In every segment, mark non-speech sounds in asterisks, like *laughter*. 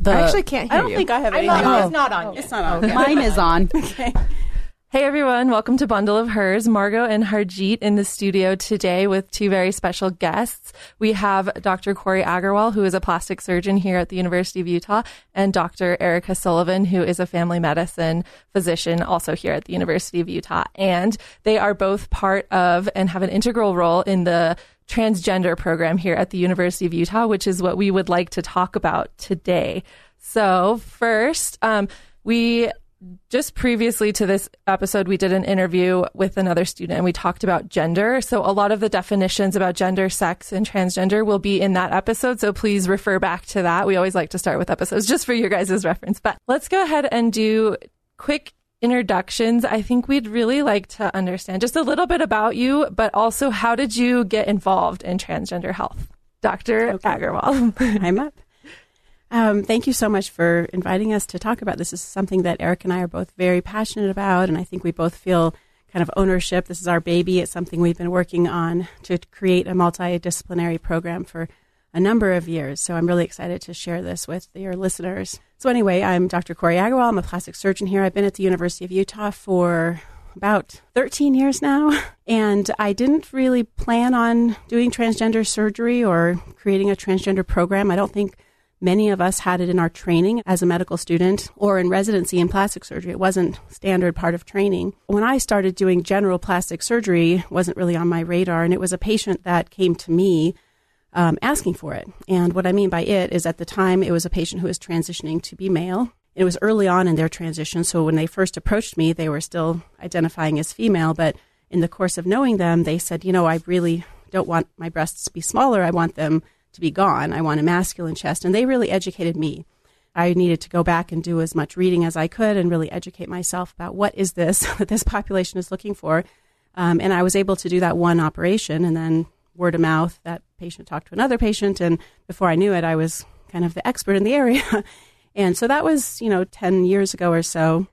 The, I actually can't hear I don't you. think I have I'm anything not, on. It's not on yet. It's not on. mine is on. *laughs* Okay. Hey everyone, welcome to Bundle of Hers. Margaux and Harjit in the studio today with two very special guests. We have Dr. Cori Agarwal, who is a plastic surgeon here at the University of Utah, and Dr. Erika Sullivan, who is a family medicine physician also here at the University of Utah. And they are both part of and have an integral role in the transgender program here at the University of Utah, which is what we would like to talk about today. So first, um, we just previously to this episode, we did an interview with another student and we talked about gender. So a lot of the definitions about gender, sex, and transgender will be in that episode. So please refer back to that. We always like to start with episodes just for your guys' reference. But let's go ahead and do quick introductions. I think we'd really like to understand just a little bit about you, but also how did you get involved in transgender health? Dr. Okay. Agarwal. *laughs* I'm up. Um, thank you so much for inviting us to talk about this. This is something that Eric and I are both very passionate about, and I think we both feel kind of ownership. This is our baby. It's something we've been working on to create a multidisciplinary program for a number of years. So I'm really excited to share this with your listeners. So anyway, I'm Dr. Cori Agarwal. I'm a plastic surgeon here. I've been at the University of Utah for about 13 years now. *laughs* And I didn't really plan on doing transgender surgery or creating a transgender program. I don't think many of us had it in our training as a medical student or in residency in plastic surgery. It wasn't standard part of training. When I started doing general plastic surgery, wasn't really on my radar. And it was a patient that came to me um, asking for it. And what I mean by it is at the time, it was a patient who was transitioning to be male. It was early on in their transition. So when they first approached me, they were still identifying as female. But in the course of knowing them, they said, you know, I really don't want my breasts to be smaller. I want them to be gone. I want a masculine chest. And they really educated me. I needed to go back and do as much reading as I could and really educate myself about what is this *laughs* that this population is looking for. Um, and I was able to do that one operation and then word of mouth, that patient talked to another patient. And before I knew it, I was kind of the expert in the area. *laughs* and so that was, you know, 10 years ago or so.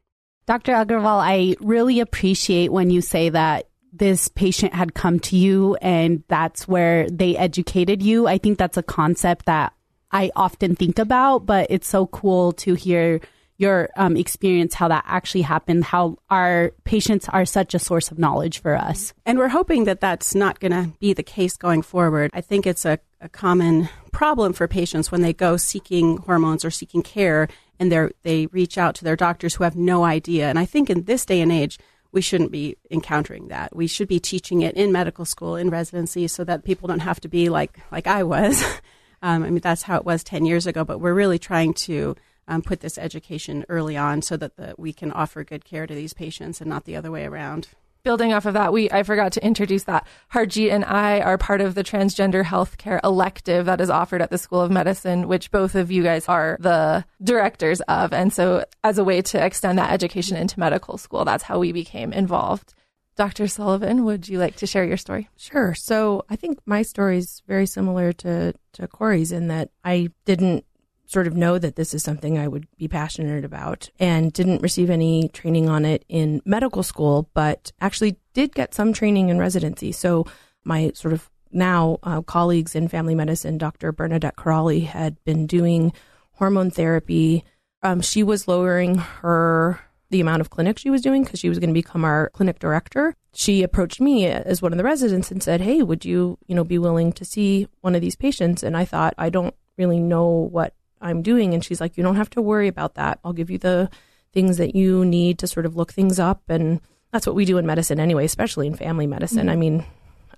Dr. Agarwal, I really appreciate when you say that this patient had come to you and that's where they educated you. I think that's a concept that I often think about, but it's so cool to hear your um, experience, how that actually happened, how our patients are such a source of knowledge for us. And we're hoping that that's not going to be the case going forward. I think it's a, a common problem for patients when they go seeking hormones or seeking care and they they reach out to their doctors who have no idea. And I think in this day and age, we shouldn't be encountering that. We should be teaching it in medical school, in residency, so that people don't have to be like like I was. *laughs* um, I mean, that's how it was ten years ago. But we're really trying to um, put this education early on so that the, we can offer good care to these patients and not the other way around. building off of that, we I forgot to introduce that. Harjit and I are part of the transgender healthcare elective that is offered at the School of Medicine, which both of you guys are the directors of. And so as a way to extend that education into medical school, that's how we became involved. Dr. Sullivan, would you like to share your story? Sure. So I think my story is very similar to, to Cori's in that I didn't sort of know that this is something I would be passionate about and didn't receive any training on it in medical school, but actually did get some training in residency. So my sort of now uh, colleagues in family medicine, Dr. Bernadette Kiraly, had been doing hormone therapy. Um, she was lowering her the amount of clinic she was doing because she was going to become our clinic director. She approached me as one of the residents and said, "Hey, would you, you know, be willing to see one of these patients?" And I thought, I don't really know what I'm doing. And she's like, "You don't have to worry about that. I'll give you the things that you need to sort of look things up." And that's what we do in medicine anyway, especially in family medicine. I mean,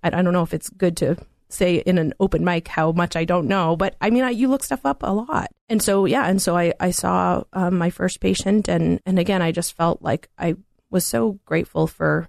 I, I don't know if it's good to say in an open mic how much I don't know, but I mean, I, you look stuff up a lot. And so, yeah, and so I, I saw um, my first patient, and, and again, I just felt like I was so grateful for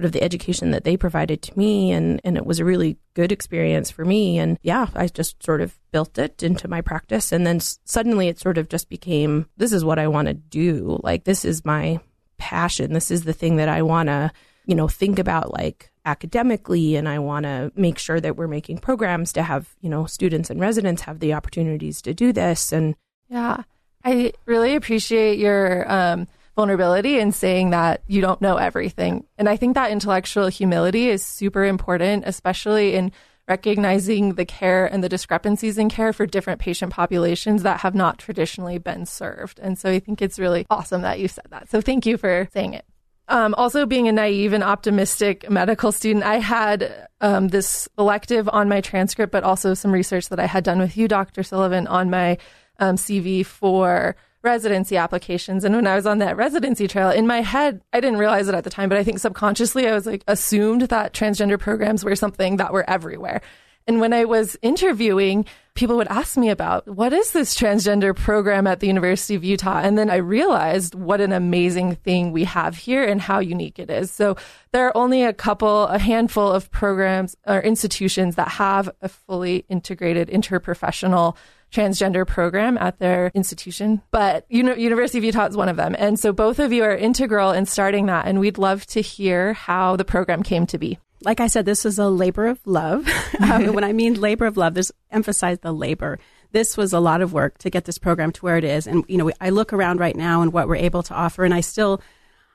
sort of the education that they provided to me, and, and it was a really good experience for me. And yeah, I just sort of built it into my practice, and then s- suddenly it sort of just became this is what I want to do. Like, this is my passion. This is the thing that I want to, you know, think about like academically and I want to make sure that we're making programs to have, you know, students and residents have the opportunities to do this and Yeah. I really appreciate your um, vulnerability in saying that you don't know everything. And I think that intellectual humility is super important, especially in recognizing the care and the discrepancies in care for different patient populations that have not traditionally been served. And so I think it's really awesome that you said that. So thank you for saying it. Um, also, being a naive and optimistic medical student, I had um, this elective on my transcript, but also some research that I had done with you, Dr. Sullivan, on my um, CV for residency applications. And when I was on that residency trail, in my head, I didn't realize it at the time, but I think subconsciously I was like assumed that transgender programs were something that were everywhere. And when I was interviewing, people would ask me about what is this transgender program at the University of Utah? And then I realized what an amazing thing we have here and how unique it is. So there are only a couple, a handful of programs or institutions that have a fully integrated interprofessional transgender program at their institution, but you know, University of Utah is one of them. And so both of you are integral in starting that. And we'd love to hear how the program came to be like I said, this is a labor of love. *laughs* um, when I mean labor of love, there's emphasize the labor. This was a lot of work to get this program to where it is. And, you know, I look around right now and what we're able to offer, and I still,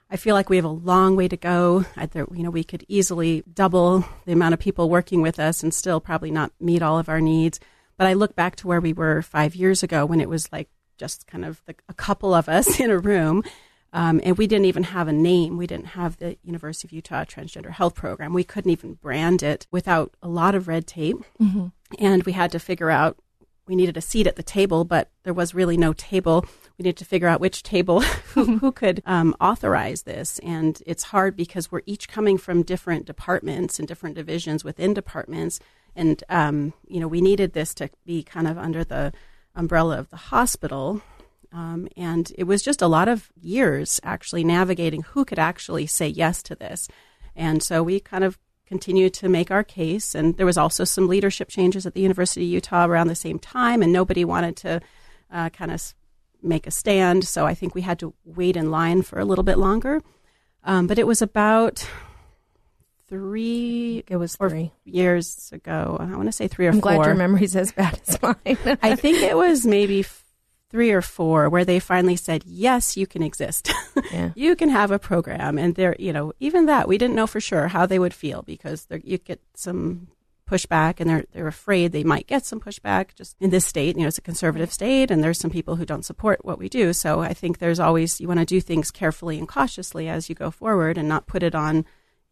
I feel like we have a long way to go. Either, you know, we could easily double the amount of people working with us and still probably not meet all of our needs. But I look back to where we were five years ago when it was like just kind of the, a couple of us *laughs* in a room um, and we didn't even have a name. We didn't have the University of Utah Transgender Health Program. We couldn't even brand it without a lot of red tape. Mm-hmm. And we had to figure out we needed a seat at the table, but there was really no table. We needed to figure out which table *laughs* who, who, could um, authorize this. And it's hard because we're each coming from different departments and different divisions within departments. And, um, you know, we needed this to be kind of under the umbrella of the hospital um, and it was just a lot of years actually navigating who could actually say yes to this. And so we kind of continued to make our case. And there was also some leadership changes at the University of Utah around the same time, and nobody wanted to uh, kind of make a stand. So I think we had to wait in line for a little bit longer. Um, but it was about three. It was three years ago. I want to say three or I'm four. glad your memory's as bad as mine. *laughs* I think it was maybe three or four where they finally said, yes, you can exist. *laughs* Yeah. you can have a program. And they're, you know, even that, we didn't know for sure how they would feel because you get some pushback and they're, they're afraid they might get some pushback just in this state. You know, it's a conservative state and there's some people who don't support what we do. So I think there's always, you want to do things carefully and cautiously as you go forward and not put it on,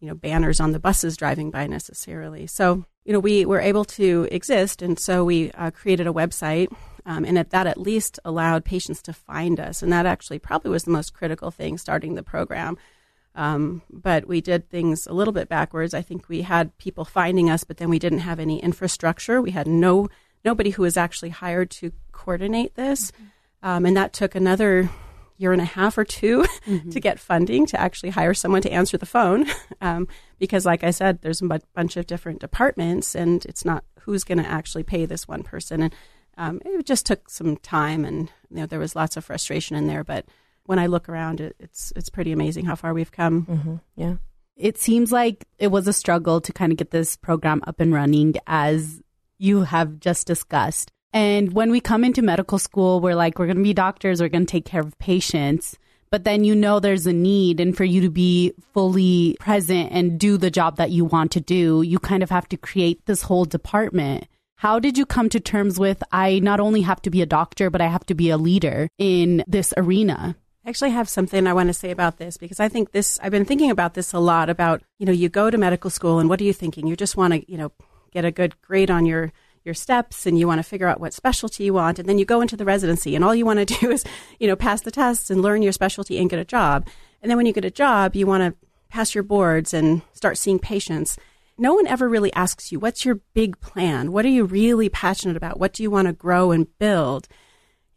you know, banners on the buses driving by necessarily. So, you know, we were able to exist. And so we uh, created a website um, and that at least allowed patients to find us. And that actually probably was the most critical thing starting the program. Um, but we did things a little bit backwards. I think we had people finding us, but then we didn't have any infrastructure. We had no nobody who was actually hired to coordinate this, mm-hmm. um, and that took another year and a half or 2 *laughs* mm-hmm. to get funding to actually hire someone to answer the phone. *laughs* Um, because, like I said, there's a bunch of different departments, and it's not who's going to actually pay this one person. And um, it just took some time, and you know there was lots of frustration in there. But when I look around, it, it's it's pretty amazing how far we've come. Mm-hmm. Yeah, it seems like it was a struggle to kind of get this program up and running, as you have just discussed. And when we come into medical school, we're like, we're going to be doctors, we're going to take care of patients. But then you know there's a need, and for you to be fully present and do the job that you want to do, you kind of have to create this whole department. How did you come to terms with I not only have to be a doctor, but I have to be a leader in this arena? I actually have something I want to say about this because I think this, I've been thinking about this a lot about, you know, you go to medical school and what are you thinking? You just want to, you know, get a good grade on your, your steps and you want to figure out what specialty you want. And then you go into the residency and all you want to *laughs* do is, you know, pass the tests and learn your specialty and get a job. And then when you get a job, you want to pass your boards and start seeing patients no one ever really asks you, what's your big plan? What are you really passionate about? What do you want to grow and build?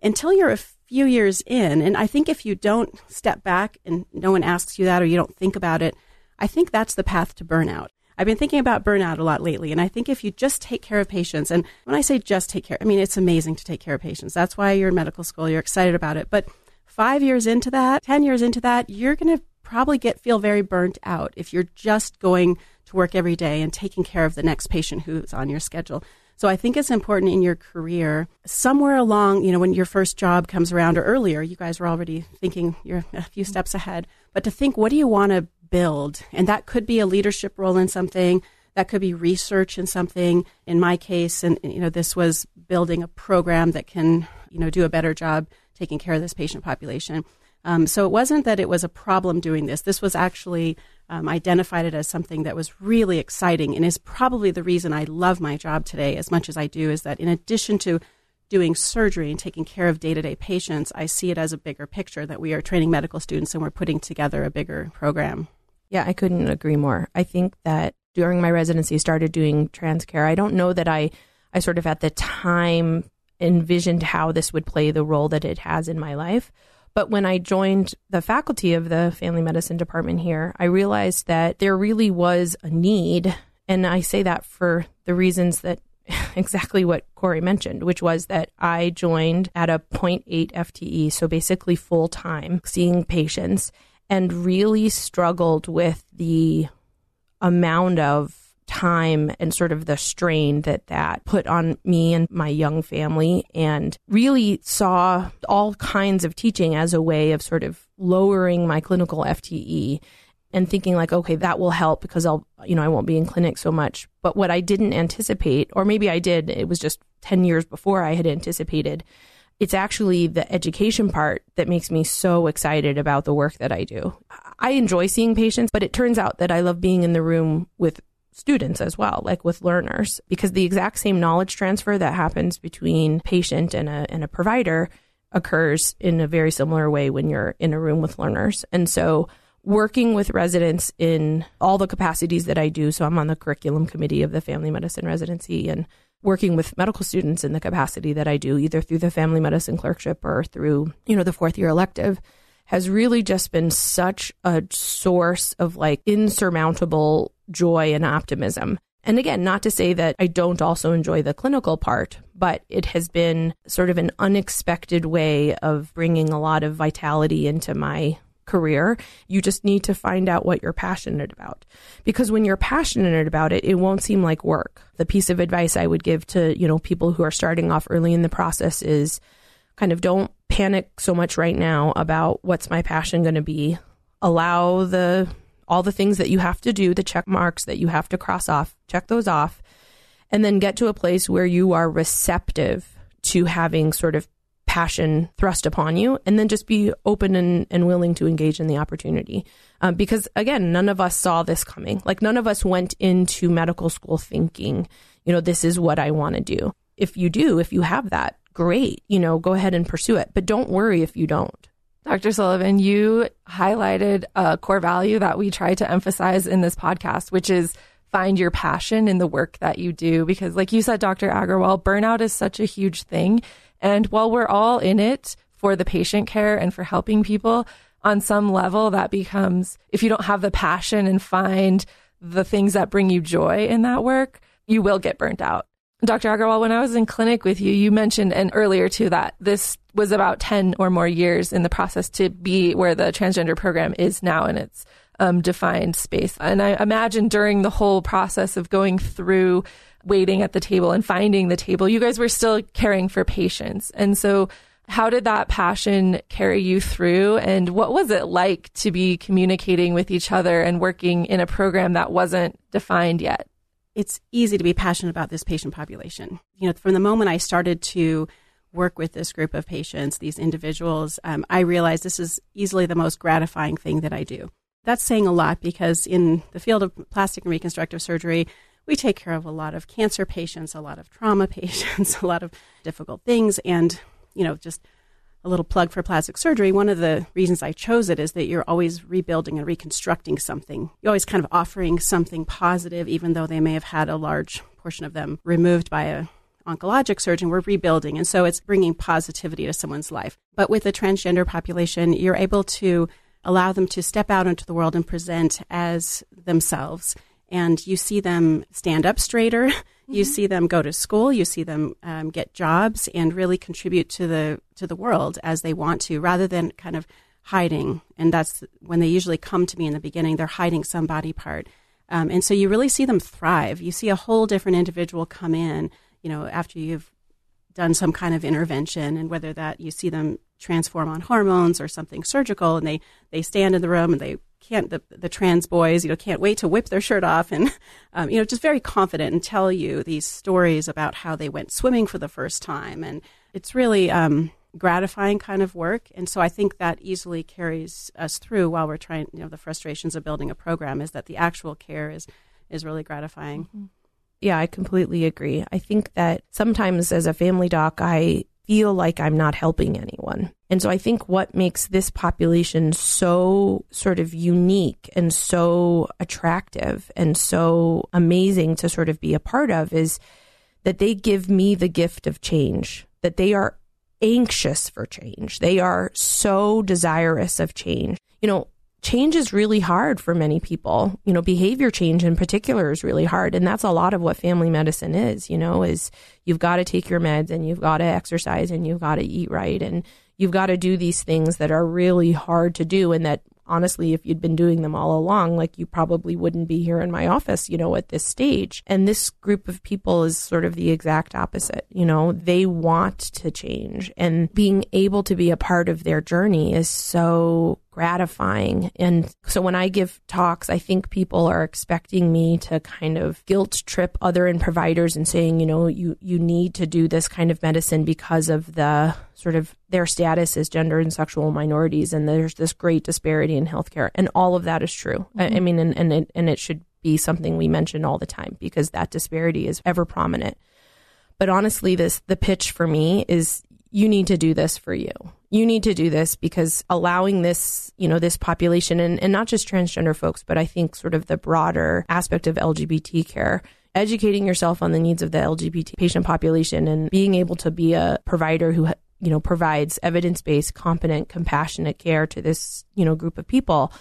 Until you're a few years in, and I think if you don't step back and no one asks you that or you don't think about it, I think that's the path to burnout. I've been thinking about burnout a lot lately, and I think if you just take care of patients, and when I say just take care, I mean it's amazing to take care of patients. That's why you're in medical school, you're excited about it. But five years into that, 10 years into that, you're going to probably get feel very burnt out if you're just going to work every day and taking care of the next patient who's on your schedule. So I think it's important in your career, somewhere along, you know, when your first job comes around or earlier, you guys were already thinking you're a few steps ahead, but to think, what do you want to build? And that could be a leadership role in something. That could be research in something. In my case, and you know, this was building a program that can, you know, do a better job taking care of this patient population. Um, so it wasn't that it was a problem doing this. This was actually um, identified it as something that was really exciting and is probably the reason I love my job today as much as I do. Is that in addition to doing surgery and taking care of day to day patients, I see it as a bigger picture that we are training medical students and we're putting together a bigger program. Yeah, I couldn't agree more. I think that during my residency, started doing trans care. I don't know that I, I sort of at the time envisioned how this would play the role that it has in my life. But when I joined the faculty of the family medicine department here, I realized that there really was a need. And I say that for the reasons that *laughs* exactly what Cori mentioned, which was that I joined at a 0.8 FTE, so basically full time, seeing patients, and really struggled with the amount of time and sort of the strain that that put on me and my young family and really saw all kinds of teaching as a way of sort of lowering my clinical FTE and thinking like okay that will help because I'll you know I won't be in clinic so much. But what I didn't anticipate or maybe I did it was just 10 years before I had anticipated it's actually the education part that makes me so excited about the work that I do. I enjoy seeing patients, but it turns out that I love being in the room with students as well, like with learners, because the exact same knowledge transfer that happens between patient and a, and a provider occurs in a very similar way when you're in a room with learners. And so working with residents in all the capacities that I do. So I'm on the curriculum committee of the family medicine residency and working with medical students in the capacity that I do, either through the family medicine clerkship or through, you know, the fourth year elective has really just been such a source of like insurmountable joy and optimism. And again, not to say that I don't also enjoy the clinical part, but it has been sort of an unexpected way of bringing a lot of vitality into my career. You just need to find out what you're passionate about. Because when you're passionate about it, it won't seem like work. The piece of advice I would give to, you know, people who are starting off early in the process is kind of don't panic so much right now about what's my passion going to be. Allow the all the things that you have to do, the check marks that you have to cross off, check those off, and then get to a place where you are receptive to having sort of passion thrust upon you, and then just be open and, and willing to engage in the opportunity. Um, because again, none of us saw this coming. Like, none of us went into medical school thinking, you know, this is what I want to do. If you do, if you have that, great, you know, go ahead and pursue it. But don't worry if you don't. Dr. Sullivan, you highlighted a core value that we try to emphasize in this podcast, which is find your passion in the work that you do. Because, like you said, Dr. Agarwal, burnout is such a huge thing. And while we're all in it for the patient care and for helping people, on some level, that becomes if you don't have the passion and find the things that bring you joy in that work, you will get burnt out. Dr. Agarwal, when I was in clinic with you, you mentioned, and earlier too, that this was about 10 or more years in the process to be where the transgender program is now in its um, defined space. And I imagine during the whole process of going through waiting at the table and finding the table, you guys were still caring for patients. And so, how did that passion carry you through? And what was it like to be communicating with each other and working in a program that wasn't defined yet? it's easy to be passionate about this patient population. You know, from the moment I started to work with this group of patients, these individuals, um, I realized this is easily the most gratifying thing that I do. That's saying a lot because in the field of plastic and reconstructive surgery, we take care of a lot of cancer patients, a lot of trauma *laughs* patients, a lot of difficult things, and you know, just a little plug for plastic surgery, one of the reasons I chose it is that you're always rebuilding and reconstructing something. You're always kind of offering something positive, even though they may have had a large portion of them removed by a oncologic surgeon. We're rebuilding. And so it's bringing positivity to someone's life. But with the transgender population, you're able to allow them to step out into the world and present as themselves. And you see them stand up straighter. *laughs* You mm-hmm. see them go to school. You see them um, get jobs and really contribute to the to the world as they want to, rather than kind of hiding. And that's when they usually come to me in the beginning. They're hiding some body part, um, and so you really see them thrive. You see a whole different individual come in. You know, after you've done some kind of intervention, and whether that you see them transform on hormones or something surgical, and they they stand in the room and they can't the, the trans boys you know can't wait to whip their shirt off and *laughs* um, you know just very confident and tell you these stories about how they went swimming for the first time. And it's really um, gratifying kind of work. And so i think that easily carries us through while we're trying you know the frustrations of building a program is that the actual care is is really gratifying. Mm-hmm. yeah i completely agree. I think that sometimes as a family doc i feel like i'm not helping anyone and so I think what makes this population so sort of unique and so attractive and so amazing to sort of be a part of is that they give me the gift of change, that they are anxious for change. They are so desirous of change. You know, change is really hard for many people. You know, behavior change in particular is really hard. And that's a lot of what family medicine is, you know, is you've got to take your meds and you've got to exercise and you've got to eat right. And you've got to do these things that are really hard to do and that honestly, if you'd been doing them all along, like you probably wouldn't be here in my office, you know, at this stage. And this group of people is sort of the exact opposite. You know, they want to change and being able to be a part of their journey is so gratifying. And so when I give talks, I think people are expecting me to kind of guilt trip other and providers and saying, you know, you, you need to do this kind of medicine because of the sort of their status as gender and sexual minorities. And there's this great disparity in healthcare. And all of that is true. Mm-hmm. I, I, mean, and, and it, and it should be something we mention all the time because that disparity is ever prominent. But honestly, this, the pitch for me is you need to do this for you. You need to do this because allowing this, you know, this population and, and not just transgender folks, but I think sort of the broader aspect of LGBT care, educating yourself on the needs of the LGBT patient population and being able to be a provider who, you know, provides evidence-based, competent, compassionate care to this, you know, group of people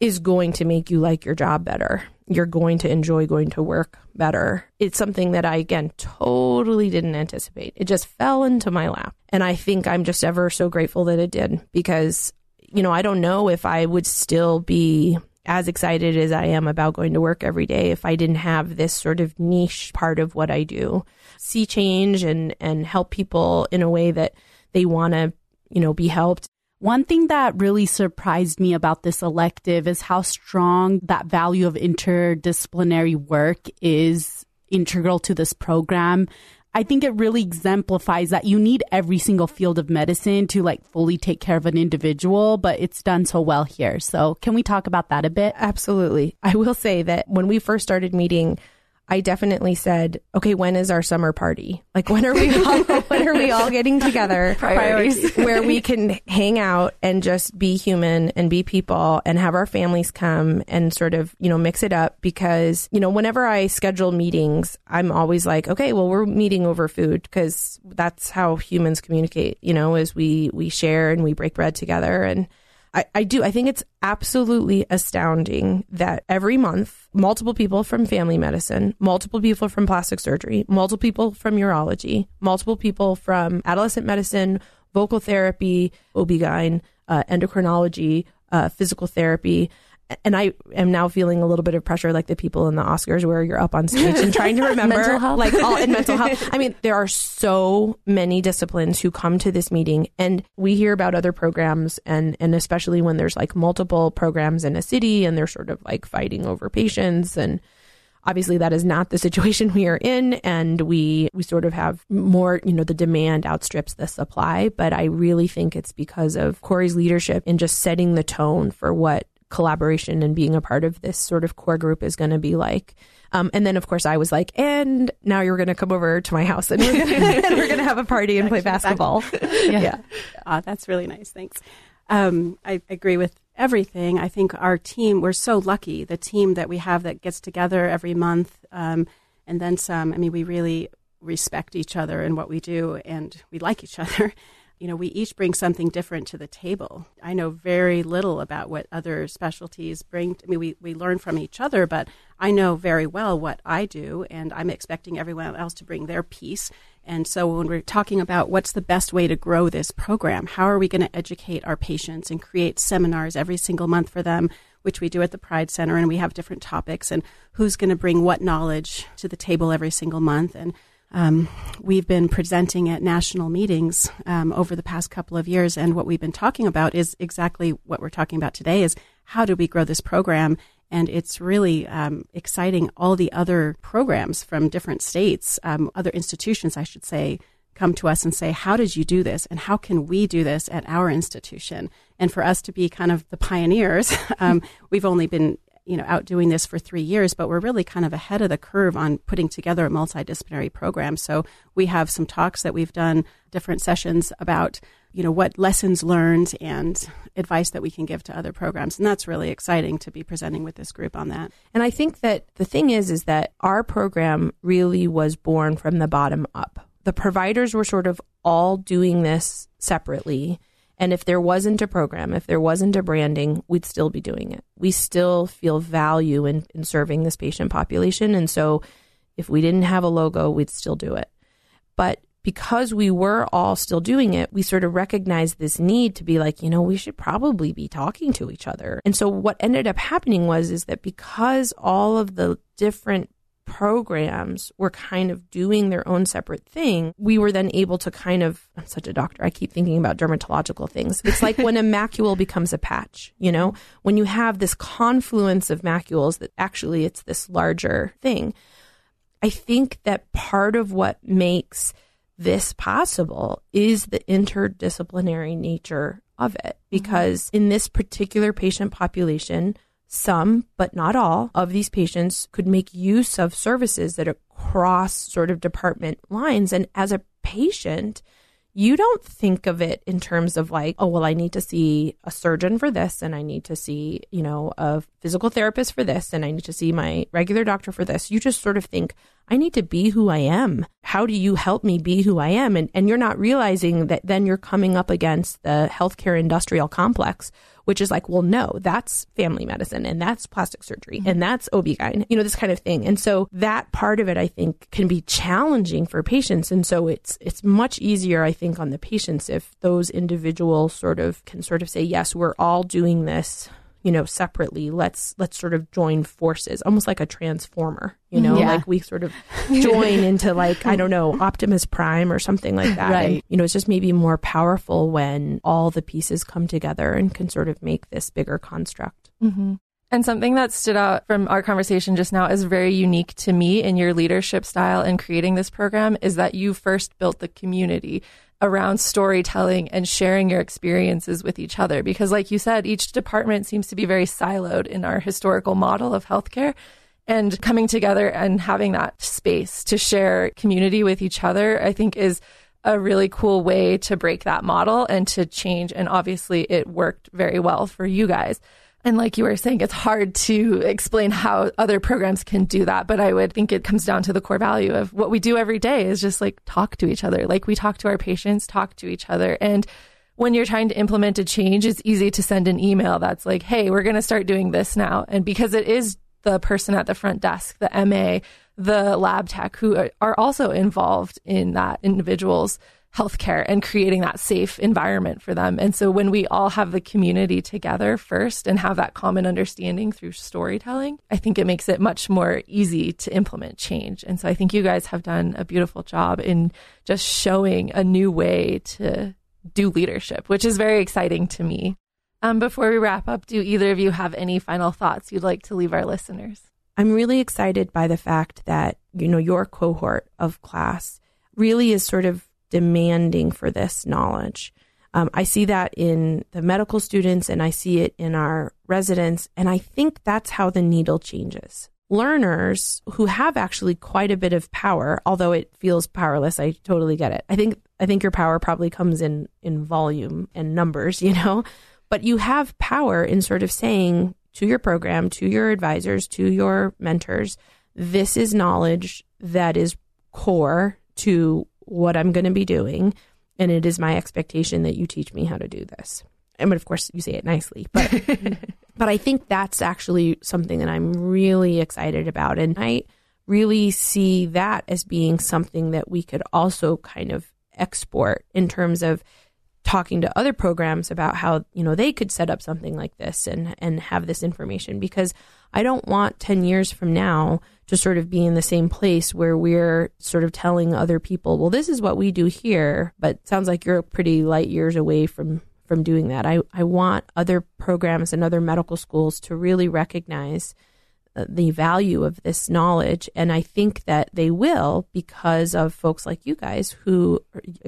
is going to make you like your job better. You're going to enjoy going to work better. It's something that I, again, totally didn't anticipate. It just fell into my lap. And I think I'm just ever so grateful that it did because, you know, I don't know if I would still be as excited as I am about going to work every day if I didn't have this sort of niche part of what I do. See change and, and help people in a way that they want to, you know, be helped. One thing that really surprised me about this elective is how strong that value of interdisciplinary work is integral to this program. I think it really exemplifies that you need every single field of medicine to like fully take care of an individual, but it's done so well here. So, can we talk about that a bit? Absolutely. I will say that when we first started meeting, I definitely said, okay, when is our summer party? Like, when are we all, *laughs* when are we all getting together? Priorities. *laughs* where we can hang out and just be human and be people and have our families come and sort of, you know, mix it up because, you know, whenever I schedule meetings, I'm always like, okay, well, we're meeting over food because that's how humans communicate, you know, is we, we share and we break bread together and, I, I do. I think it's absolutely astounding that every month, multiple people from family medicine, multiple people from plastic surgery, multiple people from urology, multiple people from adolescent medicine, vocal therapy, OB-GYN, uh, endocrinology, uh, physical therapy, and I am now feeling a little bit of pressure, like the people in the Oscars, where you're up on stage and trying to *laughs* remember, like all in mental health. *laughs* I mean, there are so many disciplines who come to this meeting, and we hear about other programs, and and especially when there's like multiple programs in a city, and they're sort of like fighting over patients, and obviously that is not the situation *laughs* we are in, and we we sort of have more, you know, the demand outstrips the supply. But I really think it's because of Cori's leadership in just setting the tone for what collaboration and being a part of this sort of core group is going to be like. Um, and then, of course, I was like, and now you're going to come over to my house and we're going *laughs* to have a party and play basketball. *laughs* yeah. yeah. Uh, that's really nice. Thanks. Um, I agree with everything. I think our team, we're so lucky. The team that we have that gets together every month um, and then some. I mean, we really respect each other and what we do, and we like each *laughs* other you know, we each bring something different to the table. I know very little about what other specialties bring. I mean, we, we learn from each other, but I know very well what I do, and I'm expecting everyone else to bring their piece. And so when we're talking about what's the best way to grow this program, how are we going to educate our patients and create seminars every single month for them, which we do at the Pride Center, and we have different topics, and who's going to bring what knowledge to the table every single month, and um, we've been presenting at national meetings um, over the past couple of years, and what we've been talking about is exactly what we're talking about today: is how do we grow this program? And it's really um, exciting. All the other programs from different states, um, other institutions, I should say, come to us and say, How did you do this? And how can we do this at our institution? And for us to be kind of the pioneers, *laughs* um, we've only been you know out doing this for three years, but we're really kind of ahead of the curve on putting together a multidisciplinary program. So we have some talks that we've done, different sessions about you know what lessons learned and advice that we can give to other programs. And that's really exciting to be presenting with this group on that. And i think that the thing is is that our program really was born from the bottom up. The providers were sort of all doing this separately and if there wasn't a program, if there wasn't a branding, we'd still be doing it. We still feel value in, in serving this patient population. And so if we didn't have a logo, we'd still do it. But because we were all still doing it, we sort of recognized this need to be like, you know, we should probably be talking to each other. And so what ended up happening was is that because all of the different programs were kind of doing their own separate thing, we were then able to kind of, I'm such a doctor, I keep thinking about dermatological things. It's like when a macule becomes a patch, you know, when you have this confluence of macules that actually it's this larger thing. I think that part of what makes this possible is the interdisciplinary nature of it because in this particular patient population, some, but not all, of these patients could make use of services that are cross sort of department lines. And as a patient, you don't think of it in terms of like, oh, well, I need to see a surgeon for this, and I need to see, you know, a physical therapist for this, and I need to see my regular doctor for this. You just sort of think, I need to be who I am. How do you help me be who I am? And, and you're not realizing that then you're coming up against the healthcare industrial complex, which is like, well, no, that's family medicine and that's plastic surgery mm-hmm. and that's OB-GYN, you know, this kind of thing. And so that part of it, I think, can be challenging for patients. And so it's, it's much easier, I think, on the patients if those individuals sort of can sort of say, yes, we're all doing this you know separately let's let's sort of join forces almost like a transformer you know yeah. like we sort of *laughs* join into like i don't know optimus prime or something like that right and, you know it's just maybe more powerful when all the pieces come together and can sort of make this bigger construct mm-hmm. And something that stood out from our conversation just now is very unique to me in your leadership style in creating this program is that you first built the community around storytelling and sharing your experiences with each other. Because, like you said, each department seems to be very siloed in our historical model of healthcare. And coming together and having that space to share community with each other, I think is a really cool way to break that model and to change. And obviously, it worked very well for you guys. And like you were saying, it's hard to explain how other programs can do that. But I would think it comes down to the core value of what we do every day is just like talk to each other. Like we talk to our patients, talk to each other. And when you're trying to implement a change, it's easy to send an email that's like, hey, we're going to start doing this now. And because it is the person at the front desk, the MA, the lab tech who are also involved in that individual's healthcare and creating that safe environment for them. And so when we all have the community together first and have that common understanding through storytelling, I think it makes it much more easy to implement change. And so I think you guys have done a beautiful job in just showing a new way to do leadership, which is very exciting to me. Um, before we wrap up, do either of you have any final thoughts you'd like to leave our listeners? I'm really excited by the fact that, you know, your cohort of class really is sort of demanding for this knowledge. Um, I see that in the medical students and I see it in our residents. And I think that's how the needle changes. Learners who have actually quite a bit of power, although it feels powerless, I totally get it. I think I think your power probably comes in in volume and numbers, *laughs* you know, but you have power in sort of saying to your program, to your advisors, to your mentors, this is knowledge that is core to what I'm going to be doing. And it is my expectation that you teach me how to do this. And of course, you say it nicely, but *laughs* but I think that's actually something that I'm really excited about, and I really see that as being something that we could also kind of export in terms of talking to other programs about how you know they could set up something like this and and have this information because I don't want 10 years from now to sort of be in the same place where we're sort of telling other people, well, this is what we do here, but sounds like you're pretty light years away from from doing that. I, I want other programs and other medical schools to really recognize the value of this knowledge. And I think that they will because of folks like you guys who,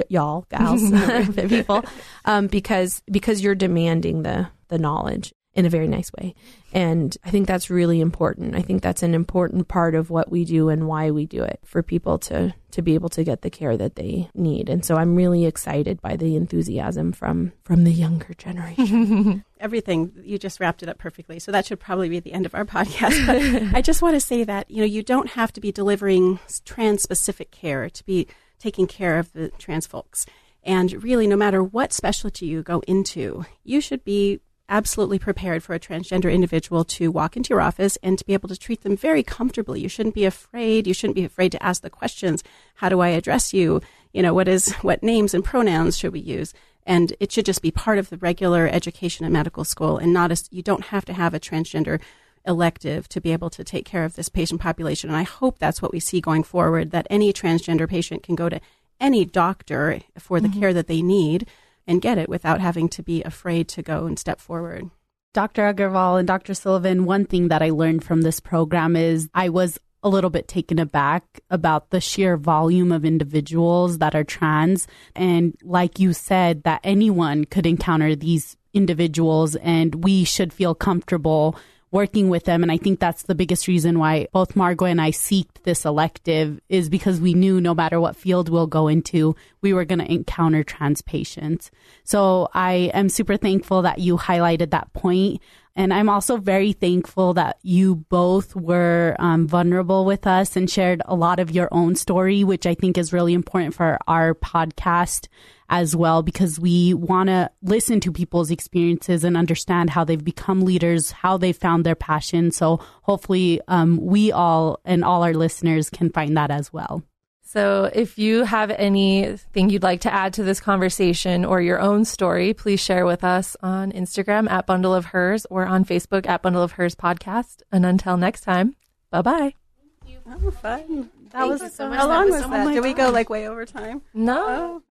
y'all, gals, *laughs* *laughs* people, um, because, because you're demanding the, the knowledge in a very nice way. And I think that's really important. I think that's an important part of what we do and why we do it for people to to be able to get the care that they need. And so I'm really excited by the enthusiasm from from the younger generation. *laughs* Everything you just wrapped it up perfectly. So that should probably be the end of our *laughs* podcast. But I just want to say that, you know, you don't have to be delivering trans specific care to be taking care of the trans folks. And really, no matter what specialty you go into, you should be absolutely prepared for a transgender individual to walk into your office and to be able to treat them very comfortably. You shouldn't be afraid. You shouldn't be afraid to ask the questions. How do I address you? You know, what is, what names and pronouns should we use? And it should just be part of the regular education at medical school and not as, you don't have to have a transgender elective to be able to take care of this patient population. And I hope that's what we see going forward, that any transgender patient can go to any doctor for the mm-hmm. care that they need and get it without having to be afraid to go and step forward. Dr. Agarwal and Dr. Sullivan, one thing that I learned from this program is I was a little bit taken aback about the sheer volume of individuals that are trans. And like you said, that anyone could encounter these individuals and we should feel comfortable working with them. And I think that's the biggest reason why both Margaux and I seeked this elective is because we knew no matter what field we'll go into, we were going to encounter trans patients. So I am super thankful that you highlighted that point. And I'm also very thankful that you both were um, vulnerable with us and shared a lot of your own story, which I think is really important for our podcast as well because we want to listen to people's experiences and understand how they've become leaders, how they found their passion. So hopefully, um, we all and all our listeners can find that as well. So, if you have anything you'd like to add to this conversation or your own story, please share with us on Instagram at Bundle of Hers or on Facebook at Bundle of Hers Podcast. And until next time, bye bye. Oh, fun. That Thank was so much. How long was that? Did we go like way over time? No. Oh.